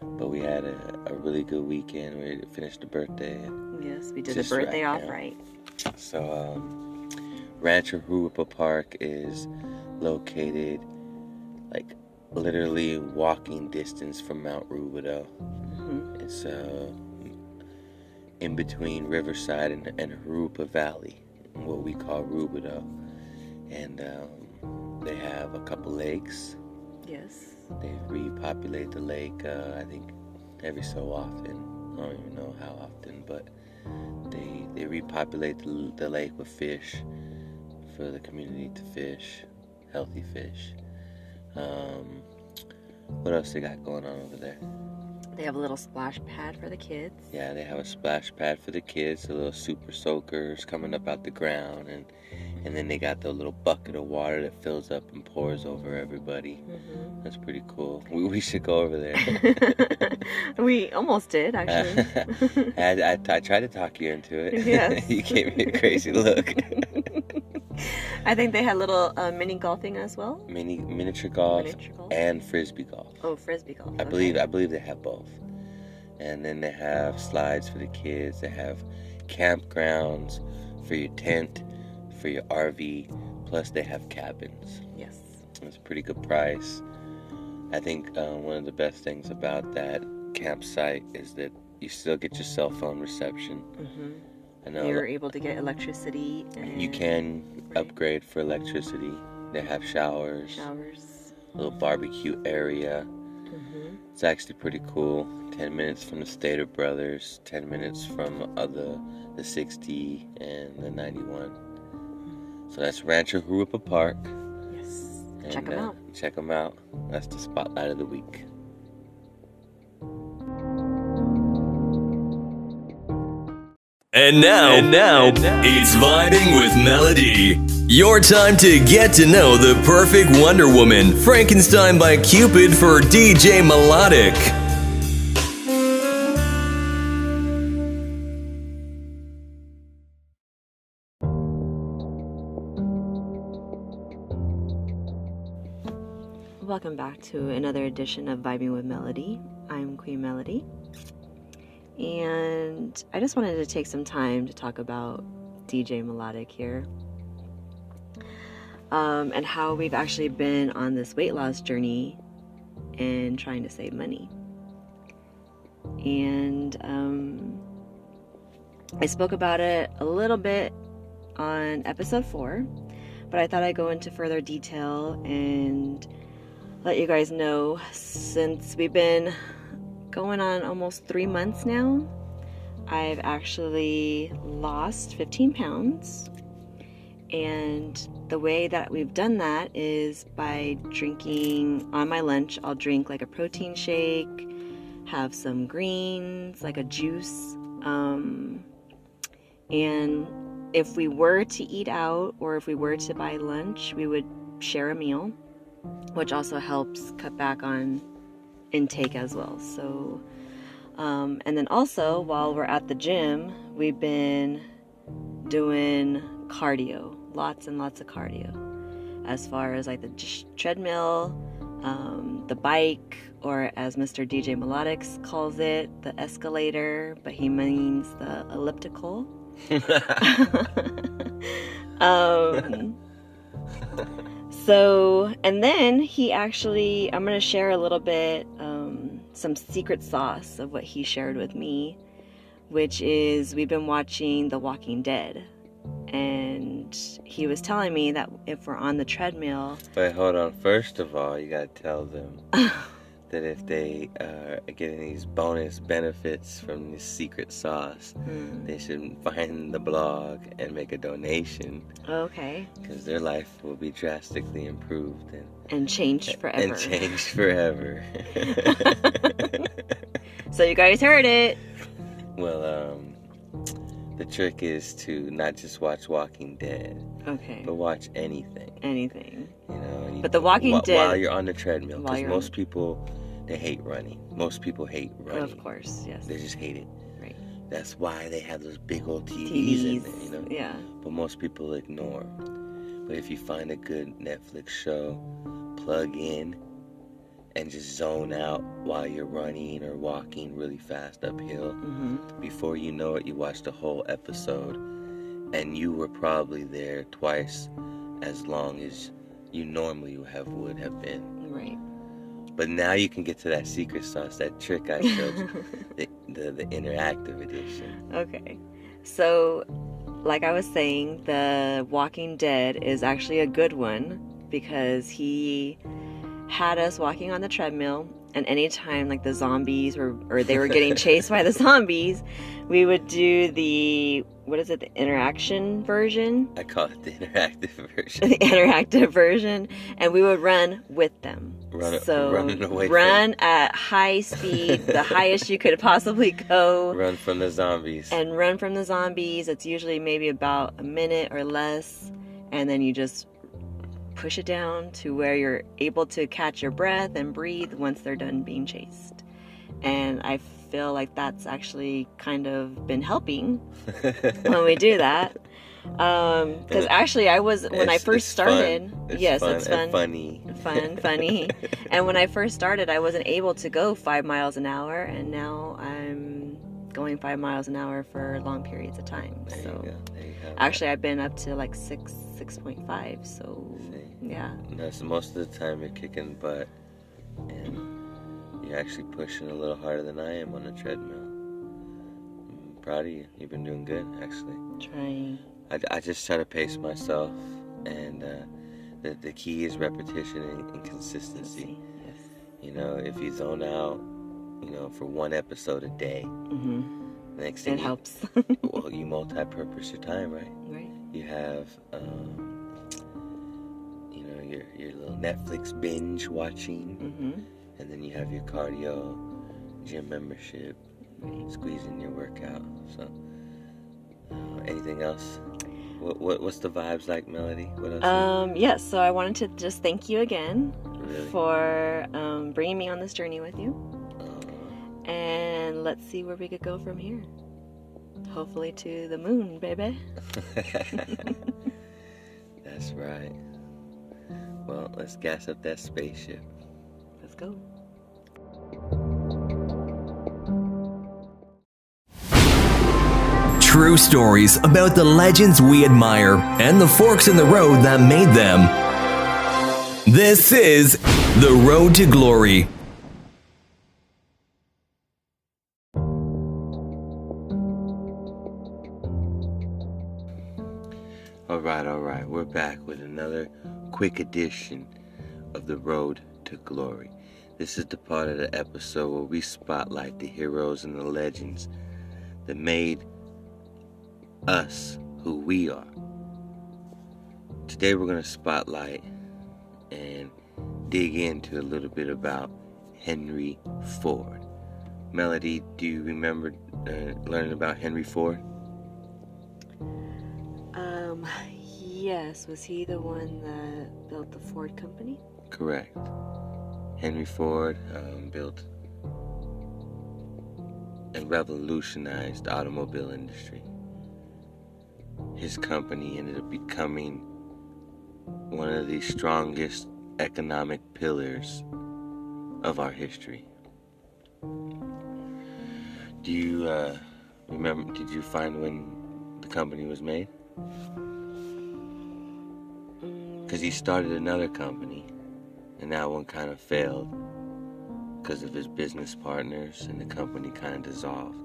But we had a, a really good weekend. We finished the birthday. Yes, we did the birthday right, off yeah. right. So, um, Rancho Jurupa Park is located like literally walking distance from Mount Rubidoux. hmm It's uh, in between Riverside and, and Jurupa Valley, what we call Rubidoux. And um, they have a couple lakes. Yes. They repopulate the lake, uh, I think, every so often. I don't even know how often, but they they repopulate the, the lake with fish for the community to fish, healthy fish. Um, what else they got going on over there? They have a little splash pad for the kids. Yeah, they have a splash pad for the kids, the little super soakers coming up out the ground, and and then they got the little bucket of water that fills up and pours over everybody. hmm That's pretty cool. We, we should go over there. we almost did, actually. I, I, I tried to talk you into it. Yes. you gave me a crazy look. I think they had little uh, mini golfing as well. Mini miniature golf Miniature golf. and frisbee golf. Oh, frisbee golf. I okay. believe I believe they have both. And then they have slides for the kids. They have campgrounds for your tent, for your RV. Plus, they have cabins. Yes. It's a pretty good price. I think uh, one of the best things about that campsite is that you still get your cell phone reception. hmm I know You're able to get electricity and you can upgrade for electricity. They have showers, showers. a little barbecue area. hmm It's actually pretty cool. 10 minutes from the Stater Brothers, 10 minutes from other the 60 and the 91. So that's Rancho Jurupa Park. Yes. And, Check them uh, out. Check them out. That's the spotlight of the week. And now, and now, it's Vibing with Melody. Your time to get to know the perfect Wonder Woman, Frankenstein by Cupid for DJ Melodic. Welcome back to another edition of Vibing with Melody. I'm Queen Melody. And I just wanted to take some time to talk about DJ Melodic here. Um, and how we've actually been on this weight loss journey and trying to save money. And um, I spoke about it a little bit on episode four, but I thought I'd go into further detail and let you guys know since we've been going on almost three months now, I've actually lost 15 pounds. And the way that we've done that is by drinking on my lunch, I'll drink like a protein shake, have some greens, like a juice. Um, and if we were to eat out or if we were to buy lunch, we would share a meal which also helps cut back on intake as well. So, um, and then also while we're at the gym, we've been doing cardio, lots and lots of cardio, as far as like the j- treadmill, um, the bike, or as Mr. DJ Melodics calls it, the escalator, but he means the elliptical. um, so, and then he actually, I'm going to share a little bit, um, some secret sauce of what he shared with me, which is we've been watching The Walking Dead. And he was telling me that if we're on the treadmill, But hold on. First of all, you gotta tell them that if they uh, are getting these bonus benefits from this secret sauce, hmm, they should find the blog and make a donation okay, because their life will be drastically improved and, and changed forever. and changed forever. So you guys heard it. well, um, the trick is to not just watch Walking Dead, Okay. but watch anything. Anything. You know, you- But The Walking Dead- while you're on the treadmill, because most people they hate running. Most people hate running. Of course, yes. They just hate it. Right. That's why they have those big old TVs, TVs. in there, you know. Yeah. But most people ignore. But if you find a good Netflix show, plug in and just zone out while you're running or walking really fast uphill. Mm-hmm. Before you know it, you watch the whole episode, and you were probably there twice as long as you normally have would have been. Right. But now you can get to that secret sauce, that trick I showed you, the, the, the interactive edition. Okay. So, like I was saying, The Walking Dead is actually a good one because he had us walking on the treadmill, and anytime like the zombies were or they were getting chased by the zombies, we would do the what is it, the interaction version, I call it the interactive version. the interactive version, and we would run with them. Run, so running away run at high speed, the highest you could possibly go. run from the zombies. and run from the zombies. It's usually maybe about a minute or less, and then you just push it down to where you're able to catch your breath and breathe once they're done being chased. And I feel like that's actually kind of been helping when we do that. Um, because actually, I was when I first started. It's yes, fun it's fun, funny. fun, funny. and when I first started, I wasn't able to go five miles an hour, and now I'm going five miles an hour for long periods of time. There so you go. There you have actually, I've been up to like six, six point five. So yeah, that. That's most of the time you're kicking butt, and you're actually pushing a little harder than I am on the treadmill. I'm proud of you. You've been doing good, actually. trying. I, I just try to pace myself, and uh, the the key is repetition and, and consistency. Yes. You know, if you zone out, you know, for one episode a day, mm-hmm. next thing It you, helps. well, you multi-purpose your time, right? right. You have, um, you know, your your little Netflix binge watching, hmm and then you have your cardio, gym membership, squeezing your workout. So, uh, anything else? What, what what's the vibes like, Melody? What else? Um, yes, so I wanted to just thank you again really? for um, bringing me on this journey with you. Uh, And let's see where we could go from here. Hopefully to the moon, baby. That's right. Well, let's gas up that spaceship. Let's go. True stories about the legends we admire and the forks in the road that made them. This is The Road to Glory. All right, all right. We're back with another quick edition of The Road to Glory. This is the part of the episode where we spotlight the heroes and the legends that made us who we are. Today we're going to spotlight and dig into a little bit about Henry Ford. Melody, do you remember uh, learning about Henry Ford? Um, yes, was he the one that built the Ford company? Correct. Henry Ford um, built and revolutionized the automobile industry. His company ended up becoming one of the strongest economic pillars of our history. Do you uh, remember? Did you find when the company was made? Mm, Because he started another company, and that one kind of failed because of his business partners, and the company kind of dissolved.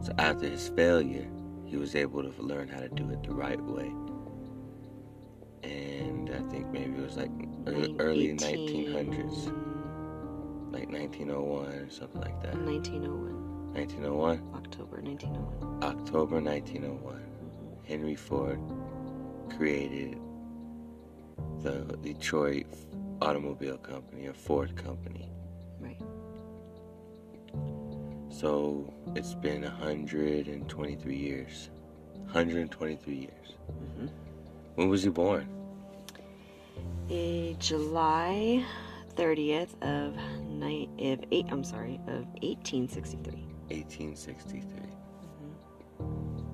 So after his failure, he was able to learn how to do it the right way. And I think maybe it was like ear- early 1900s, like 1901 or something like that. 1901, 1901, October 1901. October 1901. Mm-hmm. Henry Ford created the Detroit Automobile Company, or Ford Company. Right. So it's been 123 years. 123 years. Mhm. When was he born? A July 30th of night of eight. I'm sorry, of 1863. 1863.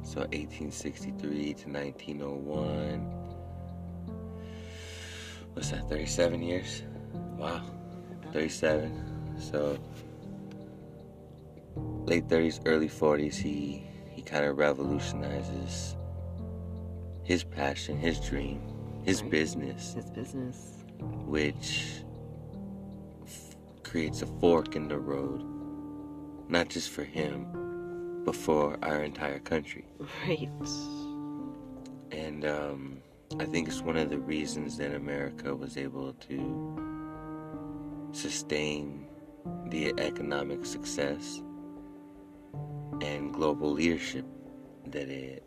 So 1863 to 1901. What's that? 37 years? Wow. 37. So late 30s, early 40s, he he kind of revolutionizes his passion, his dream, his Right. business, His business. which f- creates a fork in the road, not just for him, but for our entire country. Right. And um, I think it's one of the reasons that America was able to sustain the economic success and global leadership that it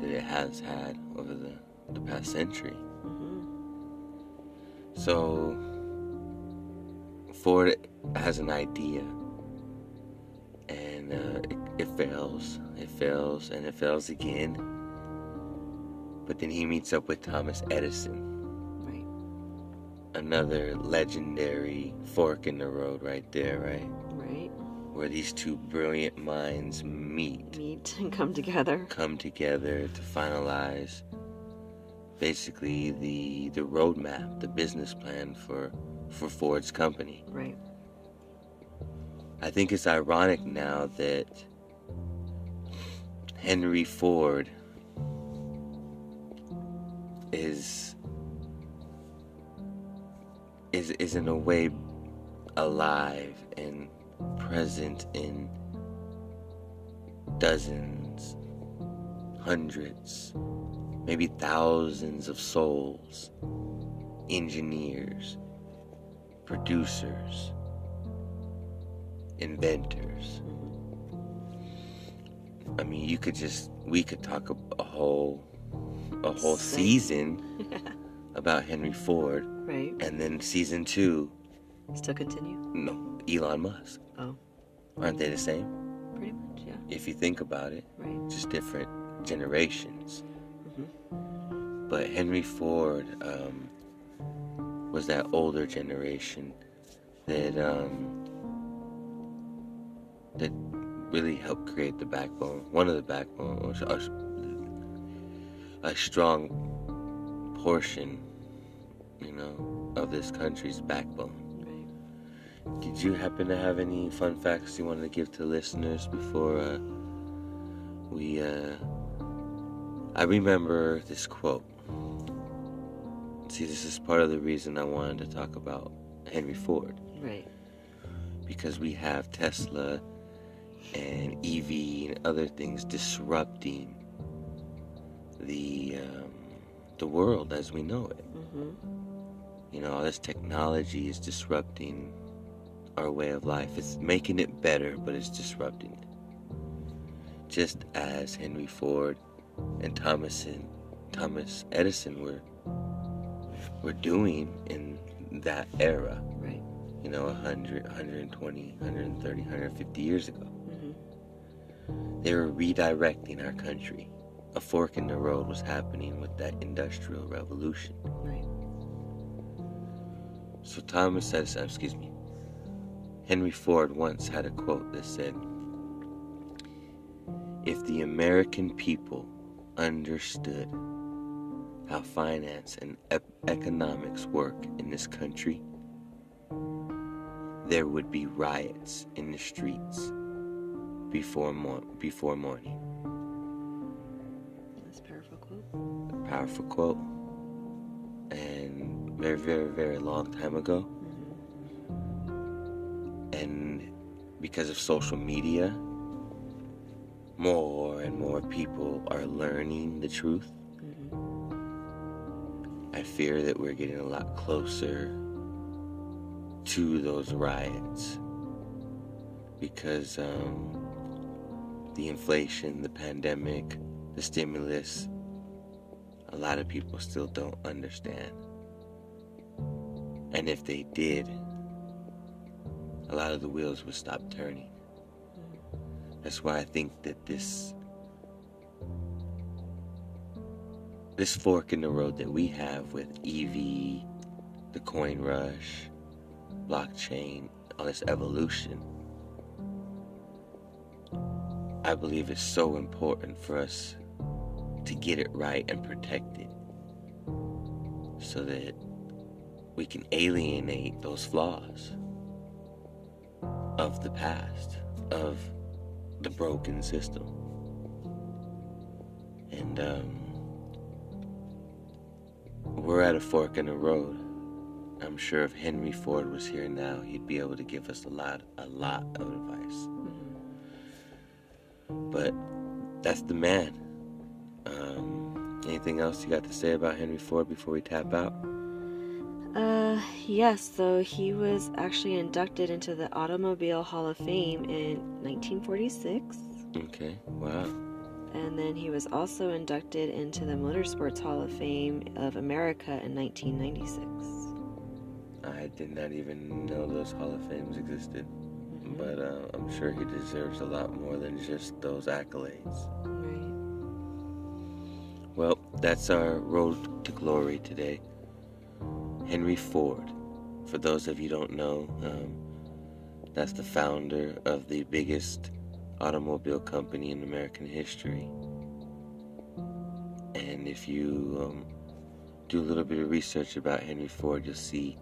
that it has had over the, the past century. hmm So Ford has an idea and uh, it, it fails, it fails, and it fails again. But then he meets up with Thomas Edison, Right. another legendary fork in the road right there, right? Right. Where these two brilliant minds meet, Meet and come together. come together to finalize basically the the roadmap, the business plan for for Ford's company. Right. I think it's ironic now that Henry Ford is is is in a way alive and present in dozens, hundreds, maybe thousands of souls, engineers, producers, inventors. I mean, you could just we could talk a, a whole a whole season about Henry Ford, Right. and then season two, Still continue? no, Elon Musk. Oh, Aren't they the same? pretty much, yeah. If you think about it, Right. just different generations. Mm-hmm. But Henry Ford um, was that older generation that um, that really helped create the backbone. One of the backbone, or a strong portion, you know, of this country's backbone. Did you happen to have any fun facts you wanted to give to listeners before uh, we? Uh, I remember this quote. See, this is part of the reason I wanted to talk about Henry Ford Right. because we have Tesla and EV and other things disrupting the um, the world as we know it. Mm-hmm. You know, all this technology is disrupting our way of life. It's making it better, but it's disrupting it. Just as Henry Ford and Thomas and Thomas Edison were were doing in that era, Right. you know, 100, 120, 130, 150 years ago. Mm-hmm. They were redirecting our country. A fork in the road was happening with that industrial revolution. Right. So Thomas Edison, uh, excuse me, Henry Ford once had a quote that said, If the American people understood how finance and ep- economics work in this country, there would be riots in the streets before, mor- before morning. Powerful quote. And very, very, very long time ago. And because of social media, more and more people are learning the truth. I fear that we're getting a lot closer to those riots because um, the inflation, the pandemic, the stimulus, a lot of people still don't understand. And if they did, a lot of the wheels would stop turning. That's why I think that this this fork in the road that we have with EV, the coin rush, blockchain, all this evolution, I believe is so important for us to get it right and protect it so that we can alienate those flaws of the past, of the broken system. And um, we're at a fork in the road. I'm sure if Henry Ford was here now, he'd be able to give us a lot, a lot of advice. But that's the man. Anything else you got to say about Henry Ford before we tap out? Uh, yes, so he was actually inducted into the Automobile Hall of Fame in 1946. Okay, wow. And then he was also inducted into the Motorsports Hall of Fame of America in 1996. I did not even know those Hall of Fames existed. But uh, I'm sure he deserves a lot more than just those accolades. That's our road to glory today. Henry Ford. For those of you don't know, um, that's the founder of the biggest automobile company in American history. And if you um, do a little bit of research about Henry Ford, you'll see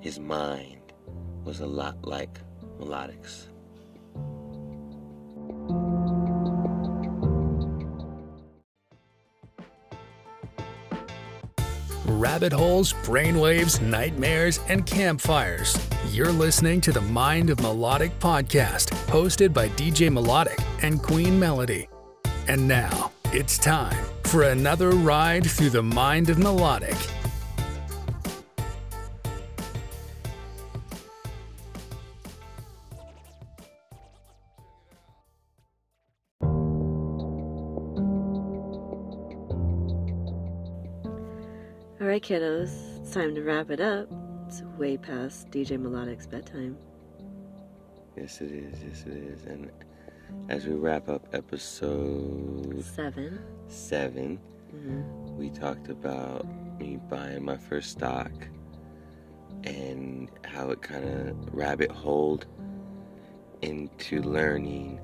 his mind was a lot like melodics. Rabbit holes, brainwaves, nightmares, and campfires. You're listening to the Mind of Melodic podcast, hosted by DJ Melodic and Queen Melody. And now, it's time for another ride through the Mind of Melodic. Right, kiddos, it's time to wrap it up. It's way past DJ Melodic's bedtime. Yes, it is. Yes, it is. And as we wrap up episode 7 seven, Mm-hmm. we talked about me buying my first stock and how it kind of rabbit holed into learning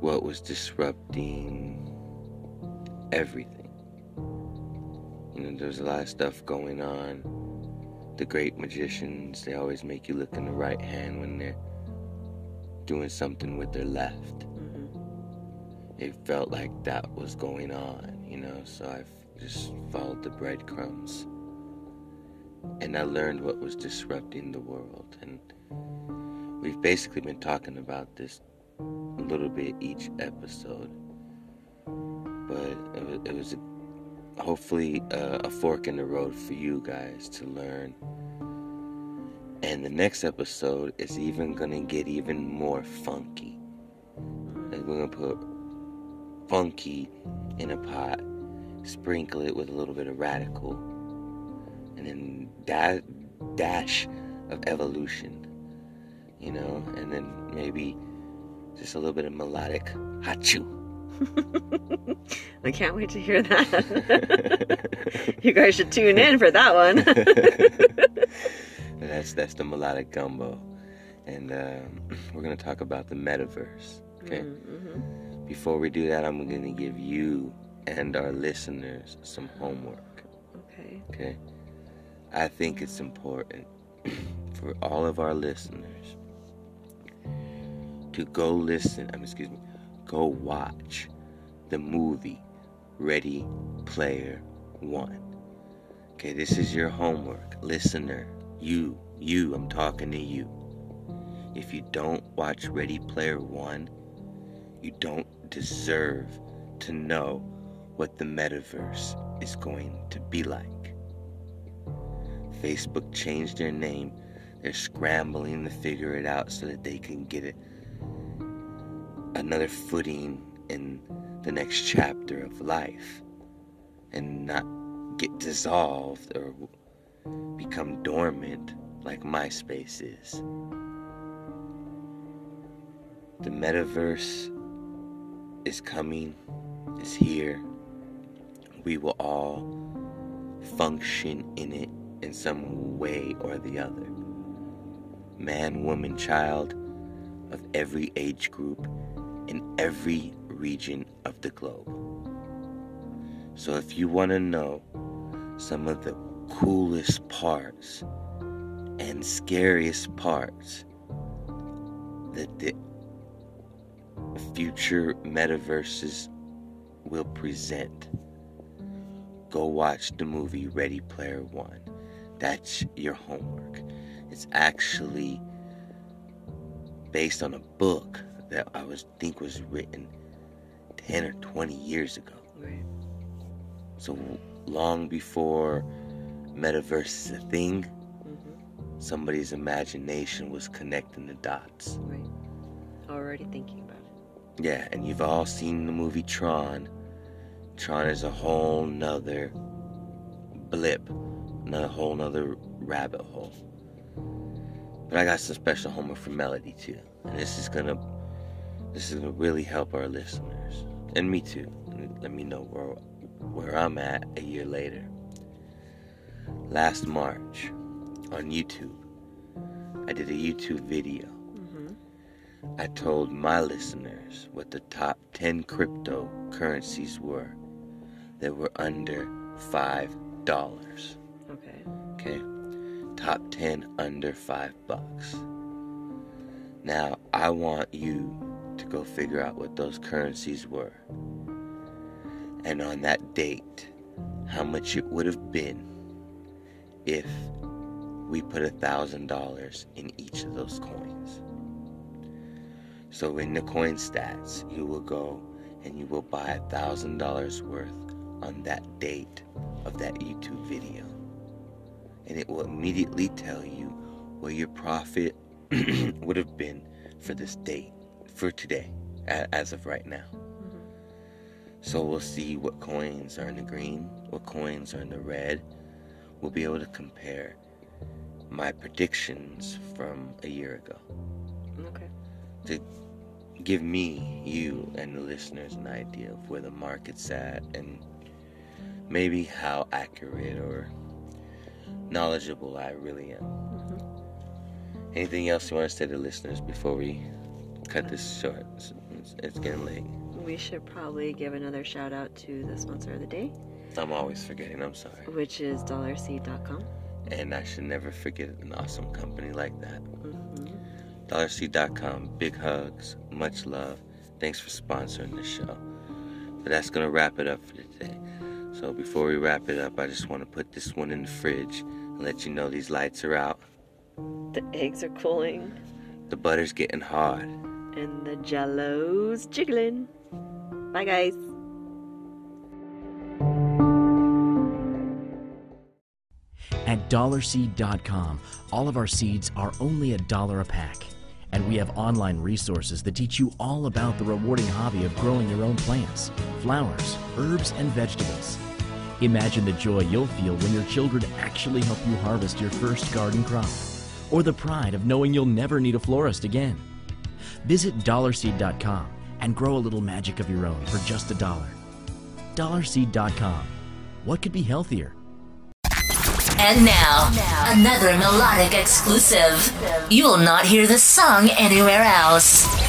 what was disrupting everything. You know, there's a lot of stuff going on. The great magicians, they always make you look in the right hand when they're doing something with their left Mm-hmm. it felt like that was going on, you know, so I just followed the breadcrumbs. And I learned what was disrupting the world. And we've basically been talking about this a little bit each episode. But it was, it was a, hopefully uh, a fork in the road for you guys to learn. And the next episode is even gonna get even more funky. Like we're gonna put funky in a pot, sprinkle it with a little bit of radical, and then da- dash of evolution, you know, and then maybe just a little bit of melodic hachu. I can't wait to hear that. you guys should tune in for that one. that's that's the melodic gumbo, and um, we're gonna talk about the metaverse. Okay. mm-hmm. Before we do that, I'm gonna give you and our listeners some homework. Okay. Okay. I think it's important for all of our listeners to go listen, um, excuse me, go watch the movie Ready Player One. Okay, this is your homework. Listener, you, you, I'm talking to you. If you don't watch Ready Player One, you don't deserve to know what the metaverse is going to be like. Facebook changed their name. They're scrambling to figure it out so that they can get it another footing in the next chapter of life and not get dissolved or become dormant like MySpace is. The metaverse is coming, is here. We will all function in it in some way or the other. Man, woman, child of every age group in every region of the globe. So if you want to know some of the coolest parts and scariest parts that the future metaverses will present, go watch the movie Ready Player One. That's your homework. It's actually based on a book that I was think was written 10 or 20 years ago. Right. So long before metaverse is a thing, Mm-hmm. somebody's imagination was connecting the dots. Right. Already thinking about it. Yeah, and you've all seen the movie Tron. Tron is a whole nother blip, another whole nother rabbit hole. But I got some special homework for Melody too, and this is gonna, this is gonna really help our listeners and me too. Let me know where where I'm at a year later. Last March, on YouTube, I did a YouTube video. Mm-hmm. I told my listeners what the top 10 cryptocurrencies were that were under $5. Okay. Okay? Top 10 under 5 bucks. Now, I want you to go figure out what those currencies were. And on that date, how much it would have been if we put a thousand dollars in each of those coins. So in the coin stats, you will go and you will buy a thousand dollars worth on that date of that YouTube video. And it will immediately tell you where your profit would have been for this date, for today, as of right now. So we'll see what coins are in the green, what coins are in the red. We'll be able to compare my predictions from a year ago. Okay. To give me, you, and the listeners an idea of where the market's at and maybe how accurate or knowledgeable I really am. Mm-hmm. Anything else you want to say to listeners before we cut this short? It's, it's getting late. We should probably give another shout out to the sponsor of the day, I'm always forgetting. I'm sorry. which is dollarseed.com. And I should never forget an awesome company like that. Mm-hmm. DollarSeed.com. Big hugs. Much love. Thanks for sponsoring the show. But that's going to wrap it up for today. So before we wrap it up, I just want to put this one in the fridge and let you know these lights are out. The eggs are cooling The butter's getting hard. And the jello's jiggling. Bye, guys. At dollarseed.com, all of our seeds are only a dollar a pack. And we have online resources that teach you all about the rewarding hobby of growing your own plants, flowers, herbs, and vegetables. Imagine the joy you'll feel when your children actually help you harvest your first garden crop, or the pride of knowing you'll never need a florist again. Visit dollarseed.com and grow a little magic of your own for just a dollar. Dollarseed.com. What could be healthier? And now, another melodic exclusive. You will not hear this song anywhere else.